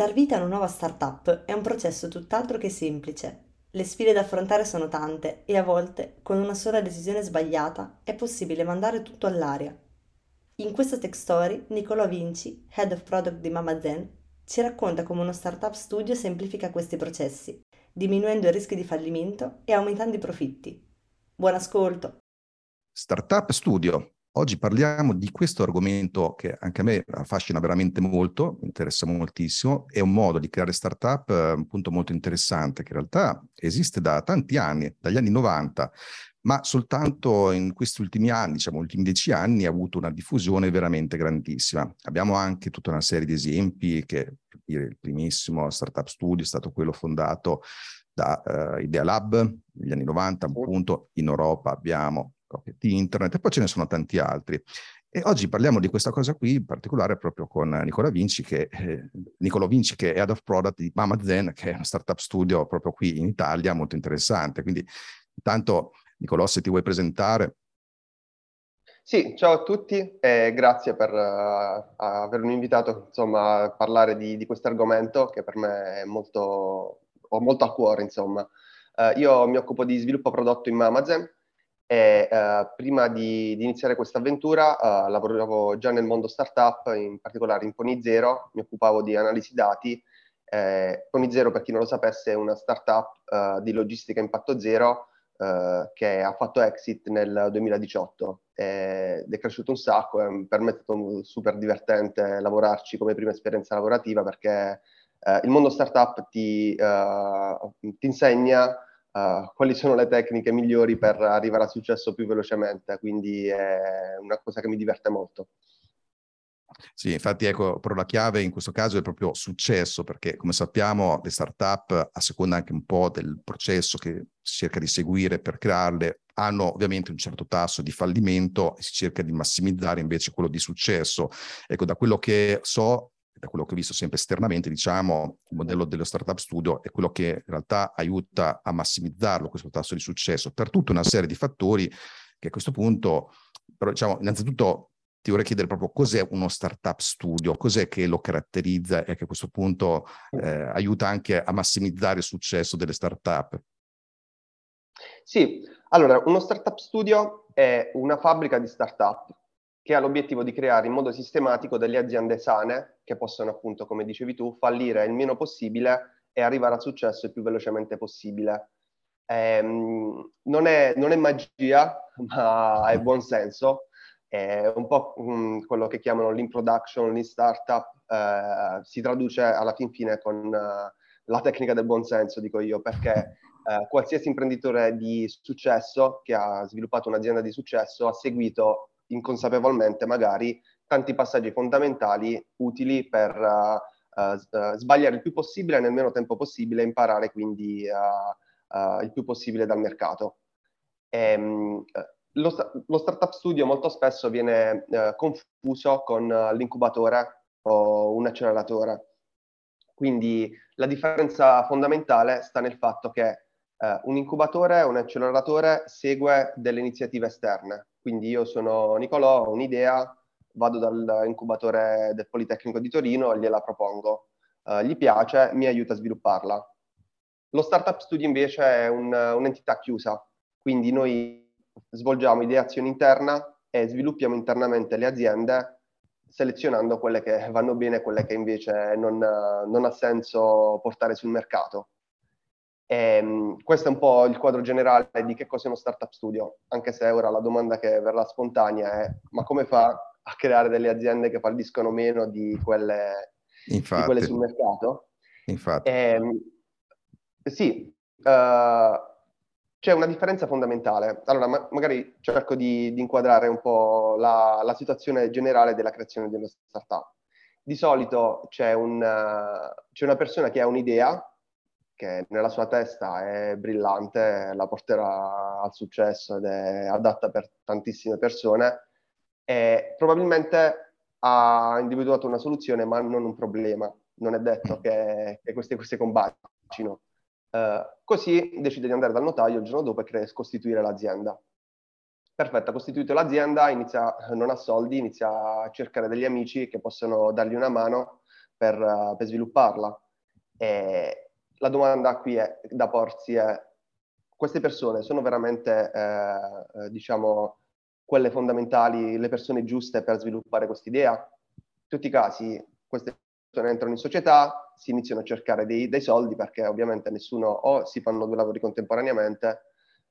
Dar vita a una nuova startup è un processo tutt'altro che semplice. Le sfide da affrontare sono tante e a volte, con una sola decisione sbagliata, è possibile mandare tutto all'aria. In questa tech story, Nicolò Vinci, Head of Product di Mamazen, ci racconta come uno startup studio semplifica questi processi, diminuendo i rischi di fallimento e aumentando i profitti. Buon ascolto! Startup Studio, Oggi parliamo di questo argomento che anche a me affascina veramente molto, mi interessa moltissimo, è un modo di creare startup eh, un punto molto interessante che in realtà esiste da tanti anni, dagli anni 90, ma soltanto in questi ultimi anni, diciamo ultimi dieci anni, ha avuto una diffusione veramente grandissima. Abbiamo anche tutta una serie di esempi che il primissimo Startup Studio è stato quello fondato da uh, Idea Lab negli anni 90, appunto in Europa abbiamo Rocket Internet, e poi ce ne sono tanti altri. E oggi parliamo di questa cosa qui, in particolare proprio con Nicola Vinci, che, eh, Nicolo Vinci, che è Head of Product di Mama Zen, che è una startup studio proprio qui in Italia, molto interessante. Quindi, intanto, Nicolò, se ti vuoi presentare. Sì, ciao a tutti e grazie per uh, avermi invitato insomma, a parlare di, di questo argomento che per me è molto, ho molto a cuore. Insomma. Uh, io mi occupo di sviluppo prodotto in Amazon e uh, prima di, di, iniziare questa avventura uh, lavoravo già nel mondo startup, in particolare in Pony Zero, mi occupavo di analisi dati. Eh, Pony Zero, per chi non lo sapesse, è una startup uh, di logistica impatto zero che ha fatto exit nel 2018 ed è cresciuto un sacco e per me è stato super divertente lavorarci come prima esperienza lavorativa perché il mondo startup ti, ti insegna uh, quali sono le tecniche migliori per arrivare al successo più velocemente, quindi è una cosa che mi diverte molto. Sì, infatti ecco, però la chiave in questo caso è proprio successo, perché come sappiamo le startup, a seconda anche un po' del processo che si cerca di seguire per crearle, hanno ovviamente un certo tasso di fallimento e si cerca di massimizzare invece quello di successo. Ecco, da quello che so, da quello che ho visto sempre esternamente, diciamo, il modello dello startup studio è quello che in realtà aiuta a massimizzarlo questo tasso di successo per tutta una serie di fattori che a questo punto, però diciamo, innanzitutto ti vorrei chiedere proprio cos'è uno startup studio, cos'è che lo caratterizza e che a questo punto eh, aiuta anche a massimizzare il successo delle startup. Sì, allora uno startup studio è una fabbrica di startup che ha l'obiettivo di creare in modo sistematico delle aziende sane che possono appunto, come dicevi tu, fallire il meno possibile e arrivare al successo il più velocemente possibile. Ehm, non, è, non, è, magia, ma è buon senso. È un po' um, quello che chiamano l'introduction, lean startup, eh, si traduce alla fin fine con uh, la tecnica del buon senso, dico io, perché eh, qualsiasi imprenditore di successo che ha sviluppato un'azienda di successo ha seguito inconsapevolmente magari tanti passaggi fondamentali utili per uh, uh, sbagliare il più possibile nel meno tempo possibile e imparare quindi uh, il più possibile dal mercato. E, um, lo, lo, startup studio molto spesso viene confuso con l'incubatore o un acceleratore. Quindi la differenza fondamentale sta nel fatto che un incubatore o un acceleratore segue delle iniziative esterne, quindi io sono Nicolò, ho un'idea, vado dall'incubatore del Politecnico di Torino, gliela propongo. Uh, gli piace, mi aiuta a svilupparla. Lo Startup Studio invece è un, un'entità chiusa, quindi noi svolgiamo ideazione interna e sviluppiamo internamente le aziende selezionando quelle che vanno bene e quelle che invece non, non ha senso portare sul mercato. E, ehm, questo è un po' il quadro generale di che cos'è uno startup studio, anche se ora la domanda che verrà spontanea è ma come fa a creare delle aziende che falliscono meno di quelle, di quelle sul mercato? Infatti. E, ehm, sì, uh, c'è una differenza fondamentale. Allora, ma- magari cerco di, di, inquadrare un po' la, la situazione generale della creazione di una startup. Di solito c'è, un, c'è una persona che ha un'idea, che nella sua testa è brillante, la porterà al successo ed è adatta per tantissime persone, e probabilmente ha individuato una soluzione ma non un problema. Non è detto che, che queste cose combattino. Uh, così decide di andare dal notaio il giorno dopo e crea, costituire l'azienda. Perfetto, ha costituito l'azienda, inizia, non ha soldi, inizia a cercare degli amici che possono dargli una mano per, uh, per svilupparla. E la domanda qui è, da porsi è, queste persone sono veramente, eh, eh diciamo, quelle fondamentali, le persone giuste per sviluppare quest'idea? In tutti i casi, queste persone entrano in società, si iniziano a cercare dei, dei soldi perché ovviamente nessuno o si fanno due lavori contemporaneamente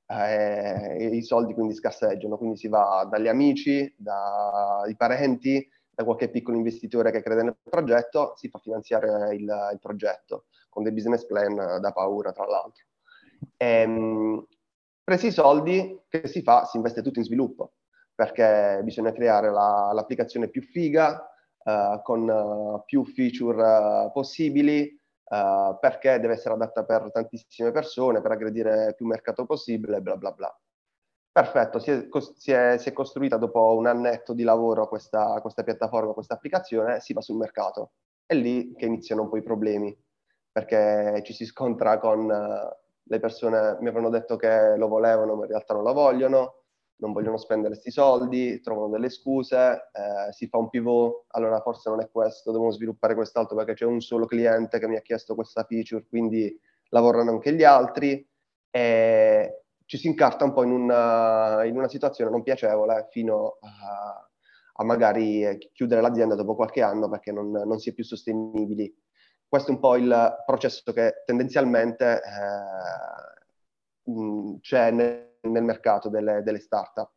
eh, e i soldi quindi scarseggiano, quindi si va dagli amici, dai parenti, da qualche piccolo investitore che crede nel progetto, si fa finanziare il, il progetto con dei business plan da paura tra l'altro. E, ehm, presi i soldi, che si fa? Si investe tutto in sviluppo, perché bisogna creare la, l'applicazione più figa, uh, con uh, più feature uh, possibili, perché deve essere adatta per tantissime persone, per aggredire più mercato possibile, bla bla bla. Perfetto, si è, si, è, si è, costruita dopo un annetto di lavoro questa, questa, piattaforma, questa applicazione, si va sul mercato. È lì che iniziano un po' i problemi, perché ci si scontra con le persone, mi avevano detto che lo volevano, ma in realtà non lo vogliono, non vogliono spendere questi soldi, trovano delle scuse, eh, si fa un pivot, allora forse non è questo, devono sviluppare quest'altro perché c'è un solo cliente che mi ha chiesto questa feature, quindi lavorano anche gli altri e ci si incarta un po' in una, in una situazione non piacevole fino a, a, magari chiudere l'azienda dopo qualche anno perché non, non, si è più sostenibili. Questo è un po' il processo che tendenzialmente eh, c'è nel nel mercato delle, delle startup.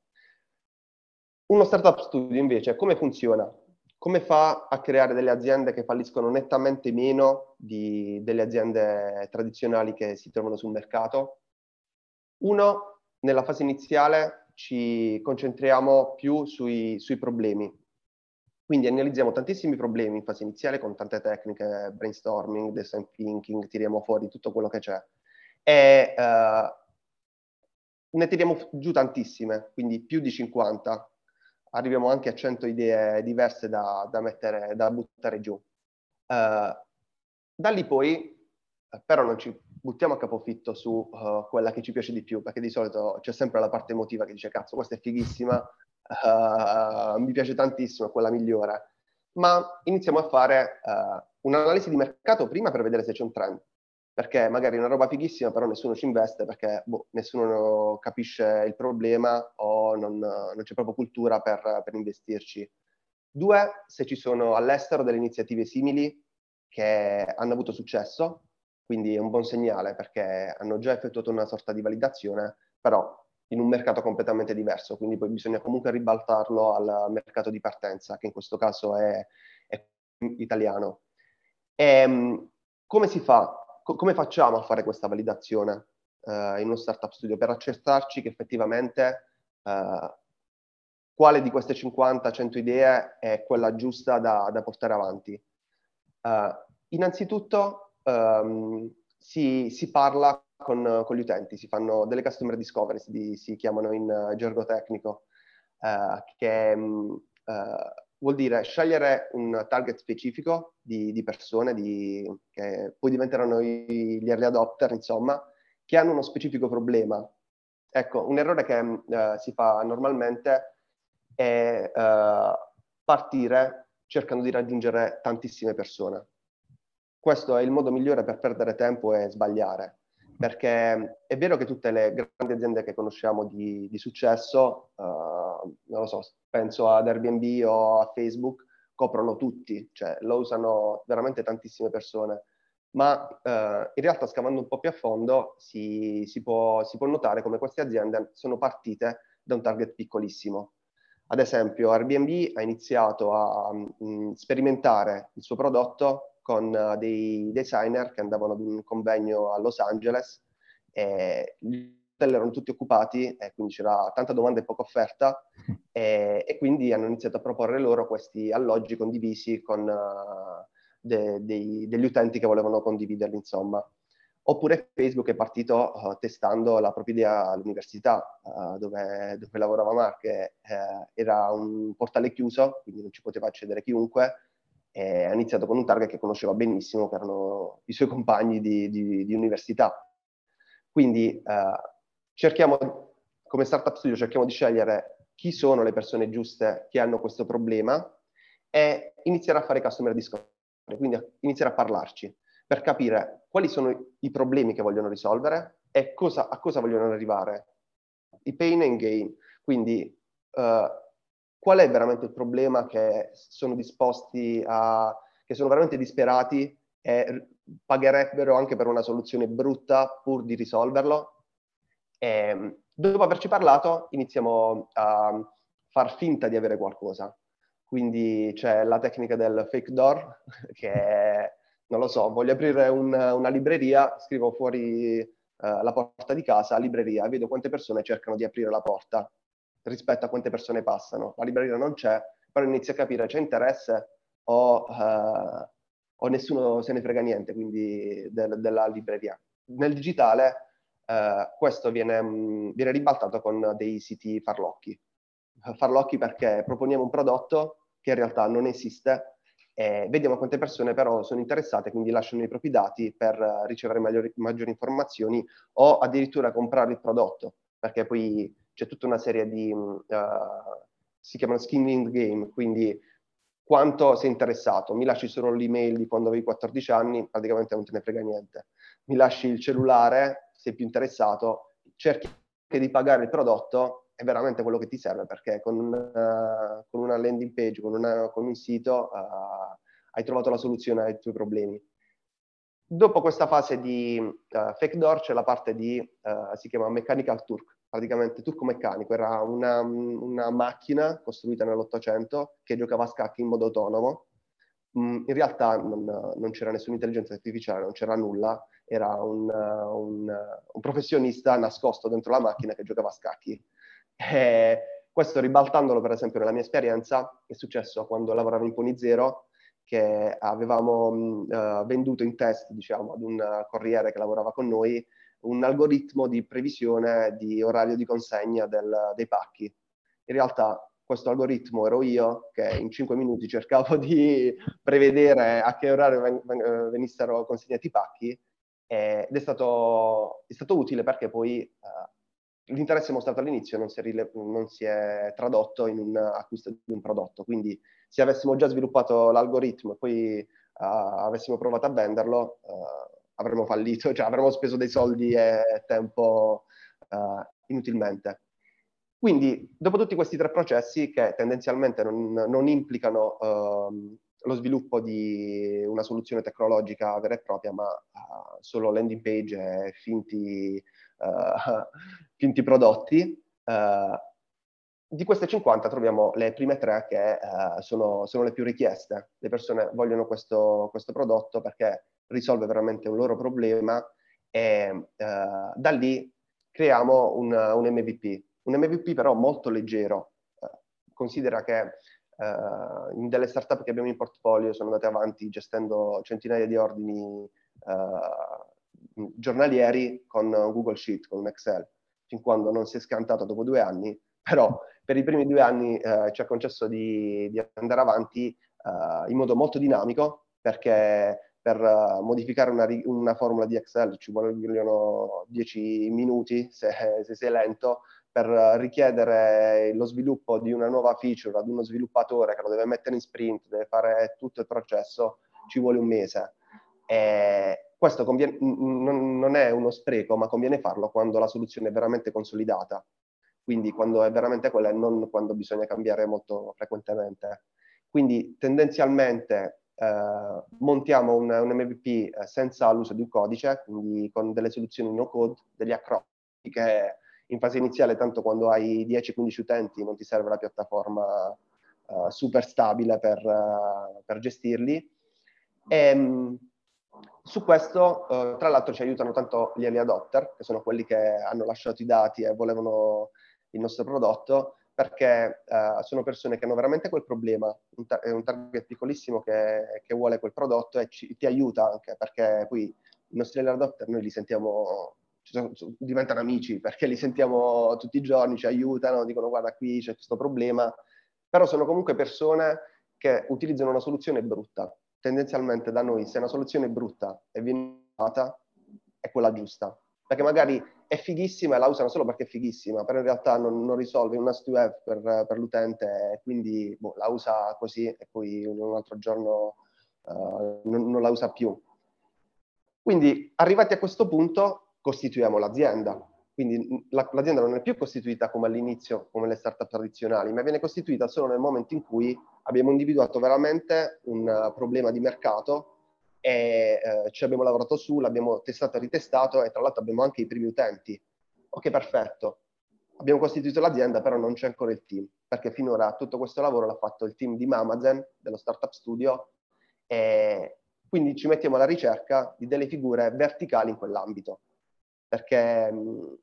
Uno startup studio invece come funziona? Come fa a creare delle aziende che falliscono nettamente meno di, delle aziende tradizionali che si trovano sul mercato? Uno, nella fase iniziale ci concentriamo più sui, sui problemi, quindi analizziamo tantissimi problemi in fase iniziale con tante tecniche, brainstorming, design thinking, tiriamo fuori tutto quello che c'è. E uh, ne tiriamo giù tantissime, quindi più di 50. Arriviamo anche a 100 idee diverse da, da, mettere, da buttare giù. Uh, da lì poi, però non ci buttiamo a capofitto su uh, quella che ci piace di più, perché di solito c'è sempre la parte emotiva che dice cazzo, questa è fighissima, uh, mi piace tantissimo, è quella migliore. Ma iniziamo a fare un'analisi di mercato prima per vedere se c'è un trend perché magari è una roba fighissima, però nessuno ci investe perché boh, nessuno capisce il problema o non, non c'è proprio cultura per, per, investirci. Due, se ci sono all'estero delle iniziative simili che hanno avuto successo, quindi è un buon segnale perché hanno già effettuato una sorta di validazione, però in un mercato completamente diverso, quindi poi bisogna comunque ribaltarlo al mercato di partenza, che in questo caso è, è italiano. E, ehm, come si fa? co- come facciamo a fare questa validazione uh, in uno startup studio per accertarci che effettivamente uh, quale di queste 50-100 idee è quella giusta da, da portare avanti? Uh, innanzitutto um, si, si, parla con, con, gli utenti, si fanno delle customer discovery, si, si chiamano in gergo tecnico, che um, vuol dire scegliere un target specifico di, di persone di, che poi diventeranno i, gli early adopter, insomma, che hanno uno specifico problema. Ecco, un errore che uh, si fa normalmente è uh, partire cercando di raggiungere tantissime persone. Questo è il modo migliore per perdere tempo e sbagliare perché è vero che tutte le grandi aziende che conosciamo di, di successo, uh, non lo so, penso ad Airbnb o a Facebook, coprono tutti, cioè lo usano veramente tantissime persone, ma uh, in realtà scavando un po' più a fondo si, si, può, si può notare come queste aziende sono partite da un target piccolissimo. Ad esempio, Airbnb ha iniziato a mh, sperimentare il suo prodotto con dei designer che andavano ad un convegno a Los Angeles e gli hotel erano tutti occupati e quindi c'era tanta domanda e poca offerta e, e quindi hanno iniziato a proporre loro questi alloggi condivisi con uh, de, dei, degli utenti che volevano condividerli, insomma. Oppure Facebook è partito uh, testando la propria idea all'università, uh, dove, dove, lavorava Mark, che uh, era un portale chiuso, quindi non ci poteva accedere chiunque, e ha iniziato con un target che conosceva benissimo, che erano i suoi compagni di, di, di università. Quindi cerchiamo, come Startup Studio, cerchiamo di scegliere chi sono le persone giuste che hanno questo problema e iniziare a fare customer discovery, quindi iniziare a parlarci per capire quali sono i problemi che vogliono risolvere e cosa, a cosa vogliono arrivare. I pain and gain. Quindi uh, qual è veramente il problema che sono disposti a, che sono veramente disperati e pagherebbero anche per una soluzione brutta pur di risolverlo. E, dopo averci parlato iniziamo a far finta di avere qualcosa. Quindi c'è la tecnica del fake door, che non lo so, voglio aprire un, una libreria, scrivo fuori eh, la porta di casa, libreria, vedo quante persone cercano di aprire la porta rispetto a quante persone passano. La libreria non c'è, però inizio a capire c'è interesse o, eh, o nessuno se ne frega niente quindi del, della libreria. Nel digitale eh, questo viene, viene ribaltato con dei siti farlocchi. Farlocchi perché proponiamo un prodotto che in realtà non esiste eh, vediamo quante persone però sono interessate, quindi lasciano i propri dati per ricevere maggiori, maggiori, informazioni o addirittura comprare il prodotto, perché poi c'è tutta una serie di, uh, si chiamano skin in game, quindi quanto sei interessato, mi lasci solo l'email di quando avevi 14 anni, praticamente non te ne frega niente, mi lasci il cellulare, sei più interessato, cerchi di pagare il prodotto è veramente quello che ti serve perché con una, con una landing page, con, una, con un sito uh, hai trovato la soluzione ai tuoi problemi. Dopo questa fase di uh, fake door c'è la parte di, uh, si chiama Mechanical Turk, praticamente turco meccanico, era una, una macchina costruita nell'Ottocento che giocava a scacchi in modo autonomo. Mm, in realtà non, non, c'era nessuna intelligenza artificiale, non c'era nulla, era un, un, un professionista nascosto dentro la macchina che giocava a scacchi. E questo ribaltandolo, per esempio, nella mia esperienza, è successo quando lavoravo in Pony Zero, che avevamo uh, venduto in test, diciamo, ad un corriere che lavorava con noi, un algoritmo di previsione di orario di consegna del, dei pacchi. In realtà questo algoritmo ero io che in 5 minuti cercavo di prevedere a che orario ven- ven- venissero consegnati i pacchi ed è stato, è stato utile perché poi uh, l'interesse mostrato all'inizio non si, è rile- non si, è tradotto in un acquisto di un prodotto, quindi se avessimo già sviluppato l'algoritmo e poi uh, avessimo provato a venderlo, uh, avremmo fallito, cioè avremmo speso dei soldi e tempo uh, inutilmente. Quindi, dopo tutti questi tre processi che tendenzialmente non, non implicano uh, lo sviluppo di una soluzione tecnologica vera e propria, ma uh, solo landing page e finti uh, finti prodotti. Di queste 50 troviamo le prime tre che uh, sono, sono, le più richieste. Le persone vogliono questo, questo prodotto perché risolve veramente un loro problema e da lì creiamo un, un, MVP. Un MVP però molto leggero. considera che Uh, in delle startup che abbiamo in portfolio sono andate avanti gestendo centinaia di ordini uh, giornalieri con Google Sheet, con Excel, fin quando non si è scantato dopo due anni, però per i primi due anni eh, ci ha concesso di, di andare avanti eh, in modo molto dinamico, perché per uh, modificare una, una, formula di Excel ci vogliono 10 minuti se, se sei lento, per richiedere lo sviluppo di una nuova feature ad uno sviluppatore che lo deve mettere in sprint, deve fare tutto il processo, ci vuole un mese. E questo conviene, non è uno spreco, ma conviene farlo quando la soluzione è veramente consolidata, quindi quando è veramente quella e non quando bisogna cambiare molto frequentemente. Quindi tendenzialmente eh, montiamo un, un MVP eh, senza l'uso di un codice, quindi con delle soluzioni no code, degli acronimi che in fase iniziale, tanto quando hai 10-15 utenti non ti serve la piattaforma uh, super stabile per, uh, per gestirli. E, ehm, su questo, eh, tra l'altro, ci aiutano tanto gli early adopter, che sono quelli che hanno lasciato i dati e volevano il nostro prodotto, perché eh, sono persone che hanno veramente quel problema, un, tar- un target piccolissimo che, che, vuole quel prodotto e ci, ti aiuta anche, perché poi i nostri early adopter noi li sentiamo, sono, diventano amici, perché li sentiamo tutti i giorni, ci aiutano, dicono guarda qui c'è questo problema, però sono comunque persone che utilizzano una soluzione brutta. Tendenzialmente da noi, se una soluzione è brutta e viene usata, è quella giusta. Perché magari è fighissima e la usano solo perché è fighissima, però in realtà non, non risolve un nice to have per, per l'utente, quindi boh, la usa così e poi un altro giorno uh, non, non la usa più. Quindi arrivati a questo punto costituiamo l'azienda. Quindi la, l'azienda non è più costituita come all'inizio, come le start-up tradizionali, ma viene costituita solo nel momento in cui abbiamo individuato veramente un uh, problema di mercato e eh, ci abbiamo lavorato su, l'abbiamo testato e ritestato e tra l'altro abbiamo anche i primi utenti. Ok, perfetto. Abbiamo costituito l'azienda, però non c'è ancora il team, perché finora tutto questo lavoro l'ha fatto il team di Mamazen, dello Startup Studio, e quindi ci mettiamo alla ricerca di delle figure verticali in quell'ambito perché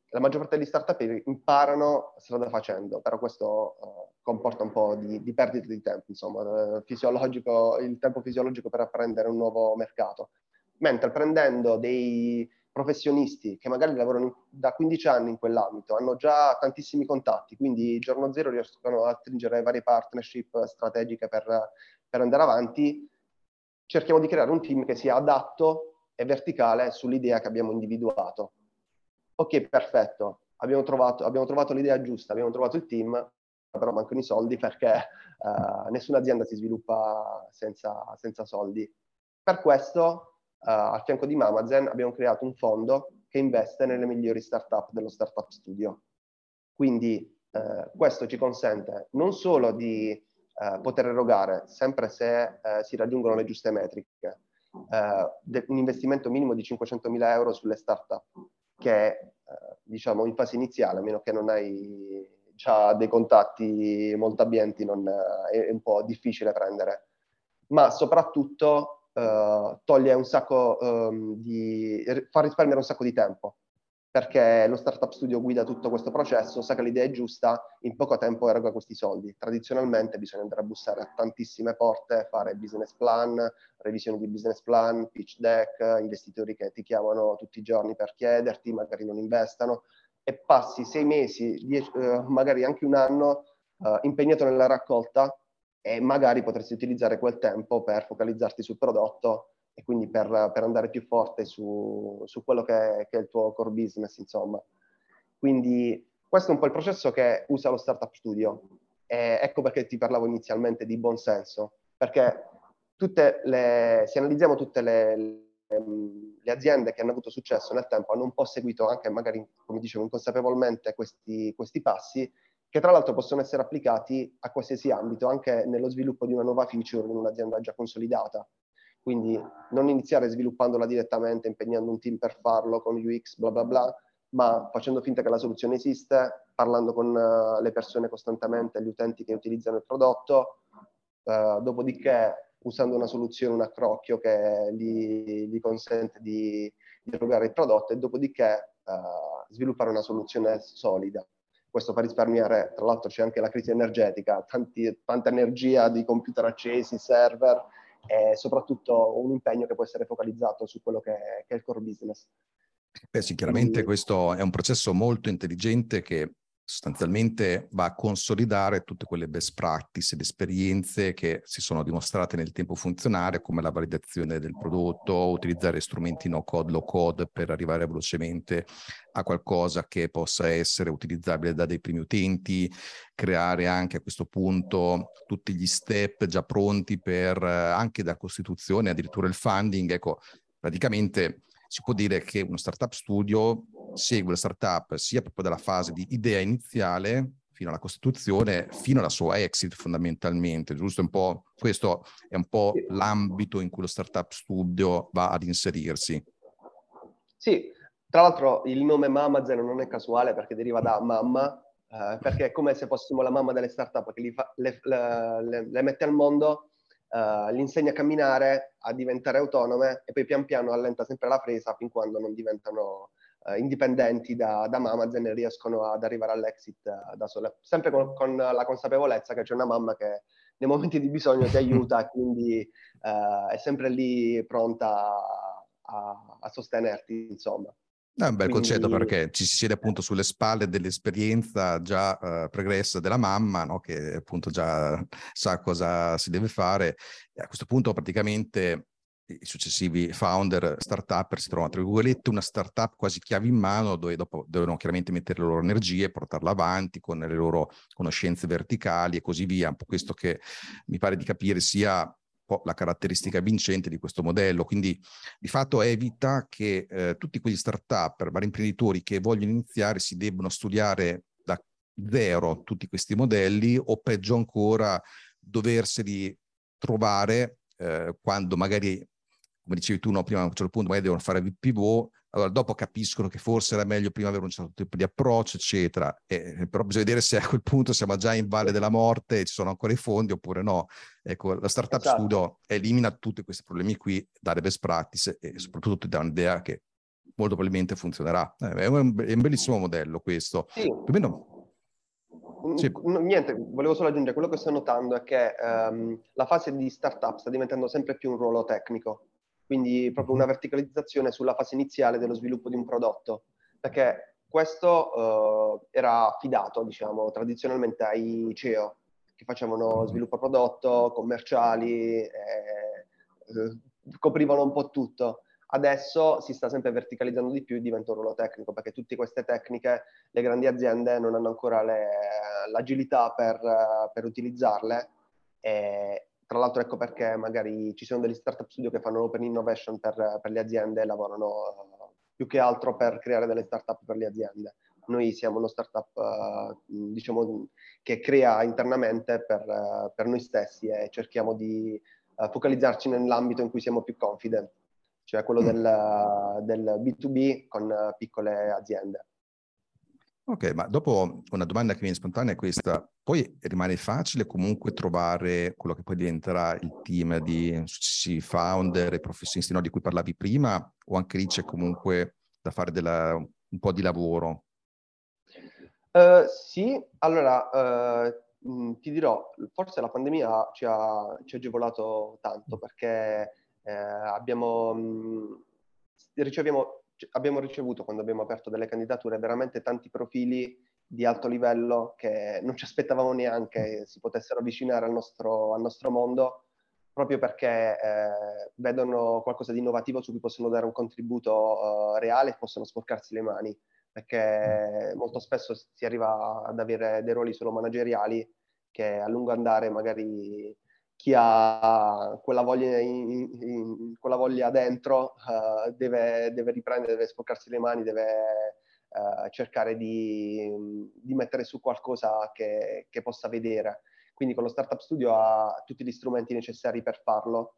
la maggior parte degli startup imparano strada facendo, però questo uh, comporta un po' di, di, perdita di tempo, insomma, fisiologico, il tempo fisiologico per apprendere un nuovo mercato. Mentre prendendo dei professionisti che magari lavorano in, da 15 anni in quell'ambito, hanno già tantissimi contatti, quindi giorno zero riescono a stringere varie partnership strategiche per, per andare avanti, cerchiamo di creare un team che sia adatto e verticale sull'idea che abbiamo individuato ok, perfetto, abbiamo trovato, abbiamo trovato l'idea giusta, abbiamo trovato il team, però mancano i soldi perché uh, nessuna azienda si sviluppa senza, senza soldi. Per questo, uh, al fianco di Mamazen, abbiamo creato un fondo che investe nelle migliori startup dello Startup Studio. Quindi uh, questo ci consente non solo di poter erogare, sempre se si raggiungono le giuste metriche, un investimento minimo di 500.000 euro sulle startup, che è eh, diciamo in fase iniziale, a meno che non hai già dei contatti molto abbienti, non, eh, è un po' difficile prendere. Ma soprattutto uh, toglie un sacco um, di... fa risparmiare un sacco di tempo perché lo startup studio guida tutto questo processo, sa che l'idea è giusta, in poco tempo eroga questi soldi. Tradizionalmente bisogna andare a bussare a tantissime porte, fare business plan, revisione di business plan, pitch deck, investitori che ti chiamano tutti i giorni per chiederti, magari non investano, e passi sei mesi, dieci, eh, magari anche un anno eh, impegnato nella raccolta e magari potresti utilizzare quel tempo per focalizzarti sul prodotto e quindi per, per andare più forte su, su quello che è, che è, il tuo core business, insomma. Quindi questo è un po' il processo che usa lo Startup Studio. E ecco perché ti parlavo inizialmente di buon senso, perché le, se analizziamo tutte le, le, le, aziende che hanno avuto successo nel tempo, hanno un po' seguito anche magari, come dicevo, inconsapevolmente questi, questi passi, che tra l'altro possono essere applicati a qualsiasi ambito, anche nello sviluppo di una nuova feature in un'azienda già consolidata. Quindi non iniziare sviluppandola direttamente, impegnando un team per farlo con UX, bla bla bla, ma facendo finta che la soluzione esiste, parlando con uh, le persone costantemente, gli utenti che utilizzano il prodotto, uh, dopodiché usando una soluzione, un accrocchio che gli, gli consente di, di erogare il prodotto e dopodiché uh, sviluppare una soluzione solida. Questo fa risparmiare, tra l'altro c'è anche la crisi energetica, tanti, tanta energia di computer accesi, server, e soprattutto un impegno che può essere focalizzato su quello che è, che è il core business. Beh, sì, chiaramente questo è un processo molto intelligente che sostanzialmente va a consolidare tutte quelle best practice ed esperienze che si sono dimostrate nel tempo funzionare, come la validazione del prodotto, utilizzare strumenti no code, low code per arrivare velocemente a qualcosa che possa essere utilizzabile da dei primi utenti, creare anche a questo punto tutti gli step già pronti per anche da costituzione, addirittura il funding. Ecco, praticamente si può dire che uno startup studio segue la startup sia proprio dalla fase di idea iniziale fino alla costituzione, fino alla sua exit fondamentalmente, giusto? Un po', questo è un po' l'ambito in cui lo startup studio va ad inserirsi. Sì, tra l'altro il nome Mamazen non è casuale perché deriva da mamma, eh, perché è come se fossimo la mamma delle startup che fa, le, le, le, mette al mondo uh, li insegna a camminare, a diventare autonome e poi pian piano allenta sempre la presa fin quando non diventano uh, indipendenti da, da Amazon e riescono ad arrivare all'exit uh, da sole. Sempre con, con, la consapevolezza che c'è una mamma che nei momenti di bisogno ti aiuta e quindi è sempre lì pronta a, a sostenerti, insomma. È un bel Quindi... concetto perché ci si siede appunto sulle spalle dell'esperienza già uh, pregressa della mamma, no? che appunto già sa cosa si deve fare. E a questo punto praticamente i successivi founder, startup si trovano tra virgolette una startup quasi chiave in mano dove dopo devono chiaramente mettere le loro energie, portarla avanti con le loro conoscenze verticali e così via. Un po' questo che mi pare di capire sia po' la caratteristica vincente di questo modello. Quindi di fatto evita che eh, tutti quegli start-up, vari imprenditori che vogliono iniziare si debbano studiare da zero tutti questi modelli o peggio ancora doverseli trovare eh, quando magari, come dicevi tu no, prima a un certo punto magari devono fare pivot allora dopo capiscono che forse era meglio prima avere un certo tipo di approccio, eccetera. E, però bisogna vedere se a quel punto siamo già in valle della morte e ci sono ancora i fondi oppure no. Ecco, la startup esatto. studio elimina tutti questi problemi qui, dà le best practice e soprattutto ti dà un'idea che molto probabilmente funzionerà. Eh, è, un, è, un, bellissimo modello questo. Sì. Più o meno... Sì. Niente, volevo solo aggiungere, quello che sto notando è che um, la fase di startup sta diventando sempre più un ruolo tecnico quindi proprio una verticalizzazione sulla fase iniziale dello sviluppo di un prodotto, perché questo eh, era affidato, diciamo, tradizionalmente ai CEO, che facevano sviluppo prodotto, commerciali, eh, eh, coprivano un po' tutto. Adesso si sta sempre verticalizzando di più e diventa un ruolo tecnico, perché tutte queste tecniche le grandi aziende non hanno ancora le, l'agilità per, per utilizzarle e, tra l'altro ecco perché magari ci sono degli startup studio che fanno open innovation per, per le aziende e lavorano uh, più che altro per creare delle startup per le aziende. Noi siamo uno startup uh, diciamo, che crea internamente per, uh, per, noi stessi e cerchiamo di focalizzarci nell'ambito in cui siamo più confident, cioè quello mm. del, del B2B con piccole aziende. Ok, ma dopo una domanda che viene spontanea è questa. Poi rimane facile comunque trovare quello che poi diventerà il team di founder e professionisti no, di cui parlavi prima o anche lì c'è comunque da fare della, un po' di lavoro? Uh, sì, allora uh, ti dirò, forse la pandemia ci ha, ci ha agevolato tanto perché eh, abbiamo, mh, riceviamo abbiamo ricevuto quando abbiamo aperto delle candidature veramente tanti profili di alto livello che non ci aspettavamo neanche si potessero avvicinare al nostro, al nostro mondo, proprio perché eh, vedono qualcosa di innovativo su cui possono dare un contributo eh, reale e possono sporcarsi le mani, perché molto spesso si arriva ad avere dei ruoli solo manageriali che a lungo andare magari chi ha quella voglia, in, in, quella voglia dentro uh, deve, deve, riprendere, deve sporcarsi le mani, deve uh, cercare di, di, mettere su qualcosa che, che, possa vedere. Quindi con lo Startup Studio ha tutti gli strumenti necessari per farlo.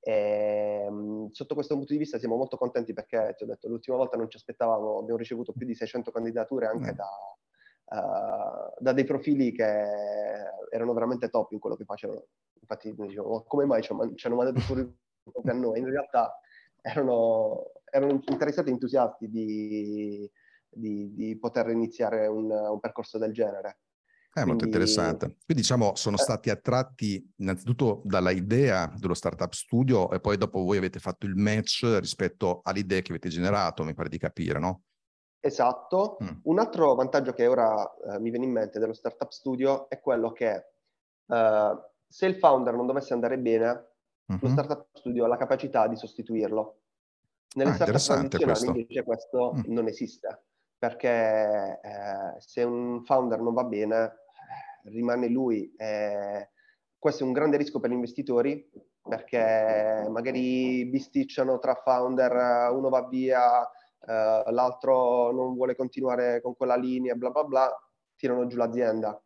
E, um, sotto questo punto di vista siamo molto contenti perché, ti ho detto, l'ultima volta non ci aspettavamo, abbiamo ricevuto più di 600 candidature anche mm. da, uh, da dei profili che erano veramente top in quello che facevano infatti dicevo, oh, come mai ci hanno mandato fuori a noi? In realtà erano, erano interessati e entusiasti di, di, di, poter iniziare un, un percorso del genere. È Quindi, molto interessante. Quindi diciamo sono eh, stati attratti innanzitutto dalla idea dello startup studio e poi dopo voi avete fatto il match rispetto all'idea che avete generato, mi pare di capire, no? Esatto. Mm. Un altro vantaggio che ora eh, mi viene in mente dello startup studio è quello che eh, se il founder non dovesse andare bene, uh-huh. lo startup studio ha la capacità di sostituirlo. Nelle ah, startup tradizionali questo. invece questo mm. non esiste, perché eh, se un founder non va bene, eh, rimane lui. Eh, questo è un grande rischio per gli investitori, perché magari bisticciano tra founder, uno va via, eh, l'altro non vuole continuare con quella linea, bla bla bla, tirano giù l'azienda.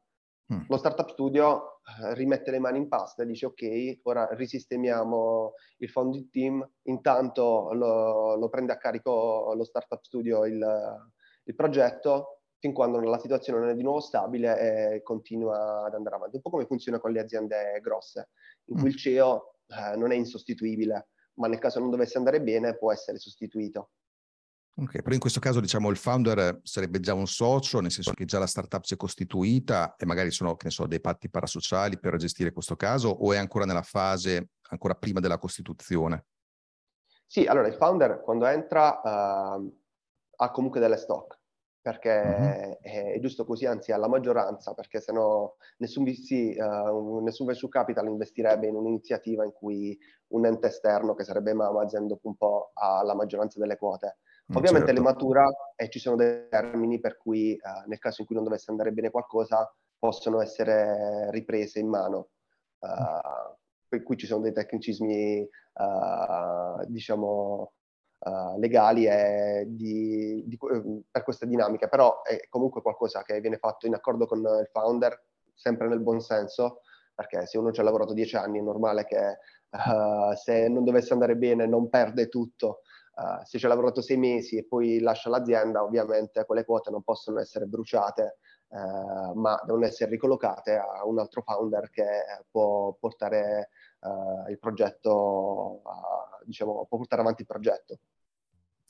Mm. Lo startup studio eh, rimette le mani in pasta e dice ok, ora risistemiamo il founding team, intanto lo, lo, prende a carico lo startup studio il, il progetto fin quando la situazione non è di nuovo stabile e continua ad andare avanti. Un po' come funziona con le aziende grosse, in cui mm. il CEO eh, non è insostituibile, ma nel caso non dovesse andare bene può essere sostituito. Ok, però in questo caso diciamo il founder sarebbe già un socio, nel senso che già la startup si è costituita e magari sono, che ne so, dei patti parasociali per gestire questo caso o è ancora nella fase, ancora prima della costituzione? Sì, allora il founder quando entra uh, ha comunque delle stock, perché uh-huh. è, è, giusto così, anzi alla maggioranza, perché se no nessun VC, uh, nessun venture capital investirebbe in un'iniziativa in cui un ente esterno, che sarebbe Amazon, dopo un po' ha la maggioranza delle quote. Ovviamente certo. le matura e ci sono dei termini per cui uh, nel caso in cui non dovesse andare bene qualcosa possono essere riprese in mano. Uh, per cui ci sono dei tecnicismi, uh, diciamo, uh, legali di, di, per questa dinamica, però è comunque qualcosa che viene fatto in accordo con il founder, sempre nel buon senso, perché se uno ci ha lavorato dieci anni è normale che se non dovesse andare bene non perde tutto. Uh, se ci ha lavorato sei mesi e poi lascia l'azienda, ovviamente quelle quote non possono essere bruciate, uh, ma devono essere ricollocate a un altro founder che può portare uh, il progetto, diciamo, può portare avanti il progetto.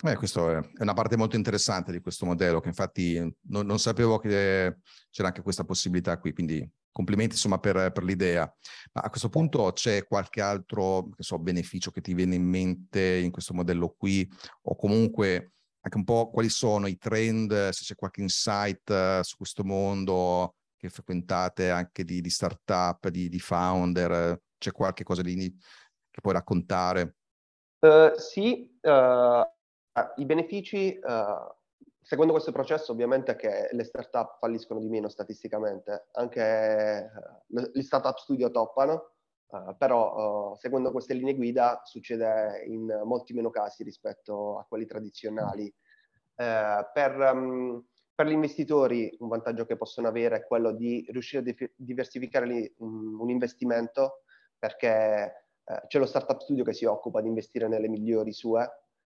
Eh, questa è una parte molto interessante di questo modello, che infatti non, non, sapevo che c'era anche questa possibilità qui, quindi complimenti insomma per, per l'idea. Ma a questo punto c'è qualche altro so, beneficio che ti viene in mente in questo modello qui, o comunque anche un po' quali sono i trend, se c'è qualche insight uh, su questo mondo che frequentate anche di, di startup, di, di founder, c'è qualche cosa di, che puoi raccontare? Uh, sì, uh, i benefici, uh, seguendo questo processo, ovviamente che le startup falliscono di meno statisticamente, anche gli startup studio toppano, però seguendo queste linee guida succede in molti meno casi rispetto a quelli tradizionali. per, um, per gli investitori un vantaggio che possono avere è quello di riuscire a di- diversificare un, un investimento perché eh, c'è lo startup studio che si occupa di investire nelle migliori sue,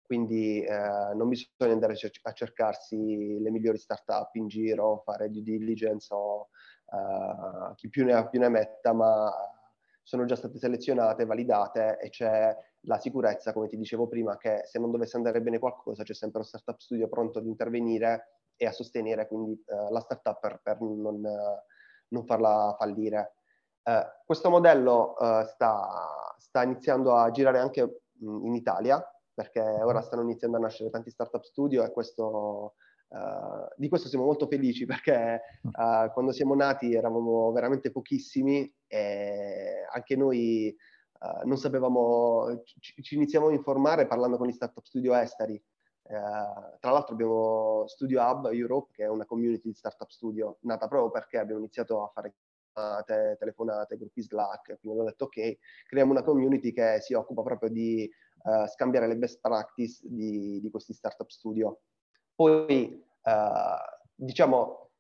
quindi eh, non bisogna andare a cercarsi le migliori startup in giro, fare due diligence o uh, chi più ne ha più ne metta, ma sono già state selezionate, validate e c'è la sicurezza, come ti dicevo prima, che se non dovesse andare bene qualcosa c'è sempre lo startup studio pronto ad intervenire e a sostenere quindi uh, la startup per, per non, non farla fallire. Eh, questo modello eh, sta, sta, iniziando a girare anche mh, in Italia, perché ora stanno iniziando a nascere tanti startup studio e questo, uh, di questo siamo molto felici perché uh, quando siamo nati eravamo veramente pochissimi e anche noi uh, non sapevamo, ci, ci, iniziamo a informare parlando con gli startup studio esteri. tra l'altro abbiamo Studio Hub Europe, che è una community di startup studio, nata proprio perché abbiamo iniziato a fare telefonate, gruppi Slack, quindi abbiamo detto ok, creiamo una community che si occupa proprio di uh, scambiare le best practice di, di questi startup studio. Poi, uh, diciamo,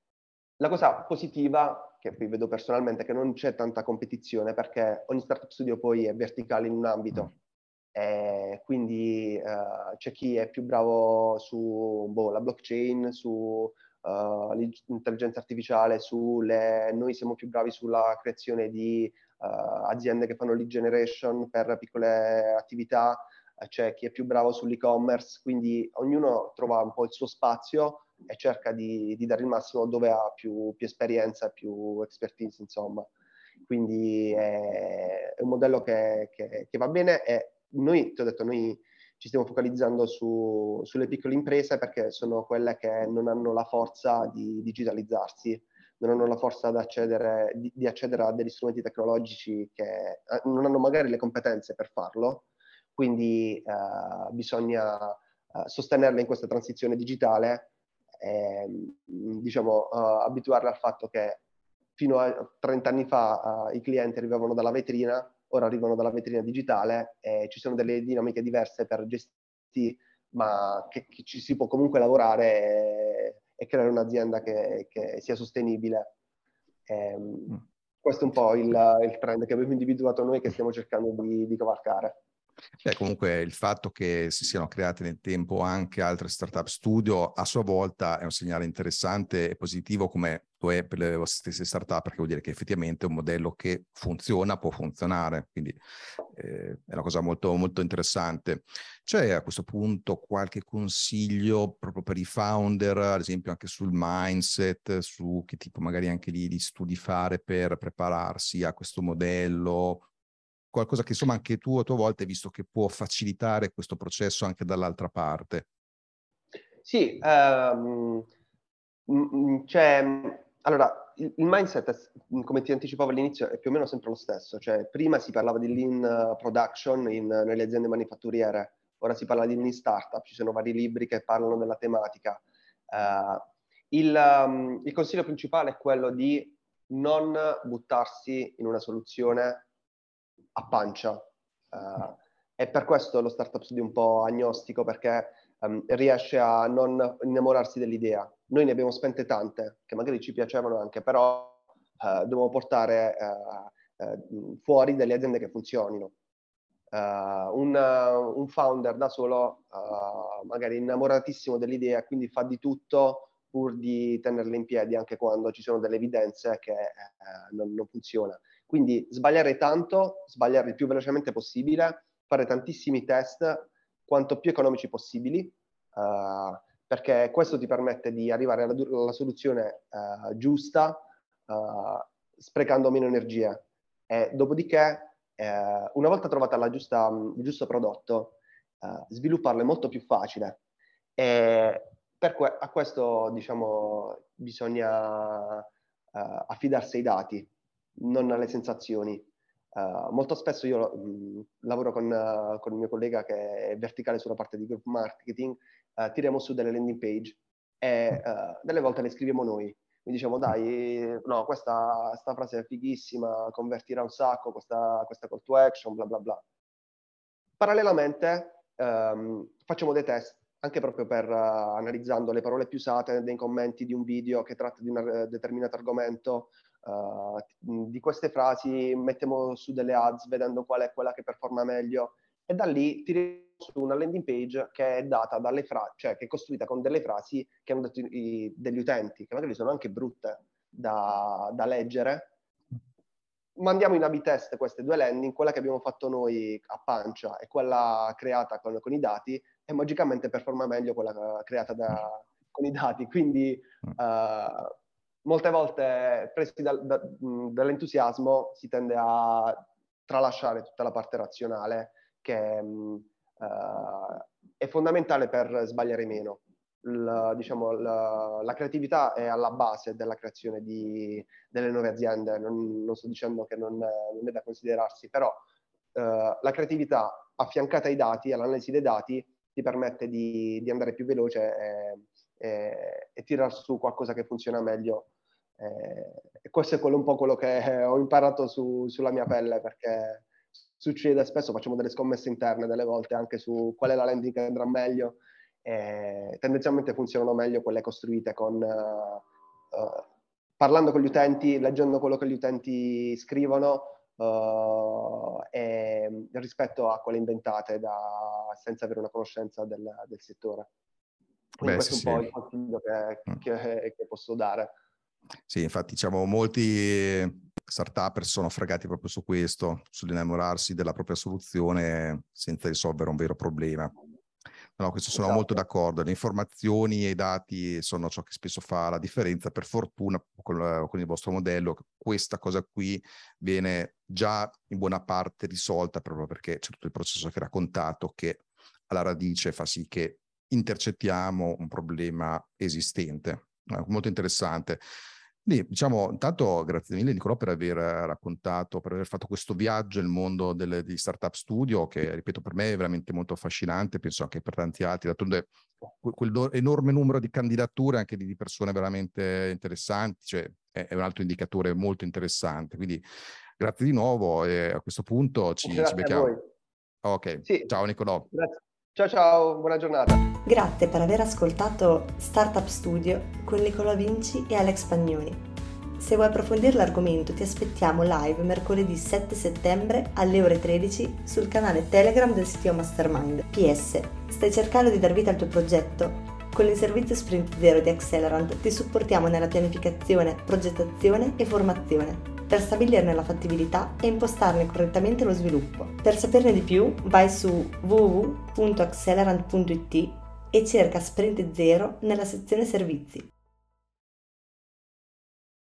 la cosa positiva, che poi vedo personalmente, è che non c'è tanta competizione perché ogni startup studio poi è verticale in un ambito. Mm. E quindi uh, c'è chi è più bravo su boh, la blockchain, su uh, l'intelligenza artificiale, sulle, noi siamo più bravi sulla creazione di uh, aziende che fanno lead generation per piccole attività, uh, c'è chi è più bravo sull'e-commerce, quindi ognuno trova un po' il suo spazio e cerca di, di dare il massimo dove ha più, più esperienza, più expertise, insomma. Quindi è, è un modello che, che, che va bene e noi, ti ho detto, noi ci stiamo focalizzando su, sulle piccole imprese perché sono quelle che non hanno la forza di digitalizzarsi, non hanno la forza di, di, accedere a degli strumenti tecnologici che eh, non hanno magari le competenze per farlo, quindi eh, bisogna eh, sostenerle in questa transizione digitale e diciamo, uh, abituarle al fatto che fino a 30 anni fa uh, i clienti arrivavano dalla vetrina ora arrivano dalla vetrina digitale e ci sono delle dinamiche diverse per gestire, ma che, che ci si può comunque lavorare e, e creare un'azienda che, che sia sostenibile. E, ehm, mm. questo è un po' il, il, trend che abbiamo individuato noi che stiamo cercando di, di cavalcare. Beh, comunque il fatto che si siano create nel tempo anche altre startup studio a sua volta è un segnale interessante e positivo come lo è per le vostre stesse startup perché vuol dire che effettivamente è un modello che funziona, può funzionare, quindi eh, è una cosa molto, molto interessante. C'è a questo punto qualche consiglio proprio per i founder, ad esempio anche sul mindset, su che tipo magari anche di, di studi fare per prepararsi a questo modello qualcosa che insomma anche tu a tua volta hai visto che può facilitare questo processo anche dall'altra parte. Sì, um, cioè, allora, il, il mindset, è, come ti anticipavo all'inizio, è più o meno sempre lo stesso. Cioè, prima si parlava di lean production in, nelle aziende manifatturiere, ora si parla di lean startup, ci sono vari libri che parlano della tematica. Uh, il, um, il consiglio principale è quello di non buttarsi in una soluzione a pancia. Uh, e per questo lo startup studio è un po' agnostico perché um, riesce a non innamorarsi dell'idea. Noi ne abbiamo spente tante, che magari ci piacevano anche, però uh, dobbiamo portare uh, fuori delle aziende che funzionino. Un, un, founder da solo, magari innamoratissimo dell'idea, quindi fa di tutto pur di tenerla in piedi anche quando ci sono delle evidenze che non, non funziona. Quindi sbagliare tanto, sbagliare il più velocemente possibile, fare tantissimi test quanto più economici possibili, uh, perché questo ti permette di arrivare alla, alla soluzione uh, giusta, uh, sprecando meno energia. E dopodiché, una volta trovata giusta, il giusto prodotto, svilupparlo è molto più facile. E per que- a questo, diciamo, bisogna affidarsi ai dati non alle sensazioni. Uh, molto spesso io mh, lavoro con, uh, con, il mio collega che è verticale sulla parte di group marketing, uh, tiriamo su delle landing page e delle volte le scriviamo noi. Mi diciamo dai, no, questa, frase è fighissima, convertirà un sacco, questa, questa call to action, bla bla bla. Parallelamente um, facciamo dei test anche proprio per analizzando le parole più usate nei commenti di un video che tratta di un determinato argomento Uh, di queste frasi mettiamo su delle ads vedendo qual è quella che performa meglio e da lì tiriamo su una landing page che è data dalle frasi, cioè che è costruita con delle frasi che hanno dato i, degli utenti, che magari sono anche brutte da, da leggere. Mandiamo in test queste due landing, quella che abbiamo fatto noi a pancia e quella creata con, con i dati, e magicamente performa meglio quella creata da, con i dati. Quindi uh, molte volte presi da, da, dall'entusiasmo si tende a tralasciare tutta la parte razionale che uh, è fondamentale per sbagliare meno. La, diciamo, la, la, creatività è alla base della creazione di, delle nuove aziende, non, non sto dicendo che non, non, è da considerarsi, però uh, la creatività affiancata ai dati, all'analisi dei dati, ti permette di, di andare più veloce e, e, e tirar su qualcosa che funziona meglio eh, e questo è quello un po' quello che ho imparato su, sulla mia pelle perché succede spesso, facciamo delle scommesse interne delle volte anche su qual è la landing che andrà meglio e tendenzialmente funzionano meglio quelle costruite con uh, uh, parlando con gli utenti, leggendo quello che gli utenti scrivono uh, e, rispetto a quelle inventate da, senza avere una conoscenza del, del settore. Quindi Beh, questo sì, è un sì. po' il consiglio che, mm. che, che posso dare. Sì, infatti diciamo molti startup sono fregati proprio su questo, sull'innamorarsi della propria soluzione senza risolvere un vero problema. No, questo sono esatto. molto d'accordo. Le informazioni e i dati sono ciò che spesso fa la differenza. Per fortuna, con, con, il vostro modello, questa cosa qui viene già in buona parte risolta proprio perché c'è tutto il processo che hai raccontato che alla radice fa sì che intercettiamo un problema esistente. molto interessante. Quindi, diciamo, intanto grazie mille Nicolò per aver raccontato, per aver fatto questo viaggio nel mondo delle, di Startup Studio, che ripeto per me è veramente molto affascinante, penso anche per tanti altri. D'altronde quel do, enorme numero di candidature anche di, persone veramente interessanti, cioè è, è, un altro indicatore molto interessante. Quindi grazie di nuovo e a questo punto ci, ci becchiamo. Ok, sì. ciao Nicolò. Grazie. Ciao ciao, buona giornata. Grazie per aver ascoltato Startup Studio con Nicola Vinci e Alex Pagnoni. Se vuoi approfondire l'argomento ti aspettiamo live mercoledì 7 settembre alle ore 13 sul canale Telegram del sito Mastermind. PS, stai cercando di dar vita al tuo progetto? Con il servizio Sprint Zero di Accelerant ti supportiamo nella pianificazione, progettazione e formazione per stabilirne la fattibilità e impostarne correttamente lo sviluppo. Per saperne di più vai su www.accelerant.it e cerca Sprint Zero nella sezione servizi.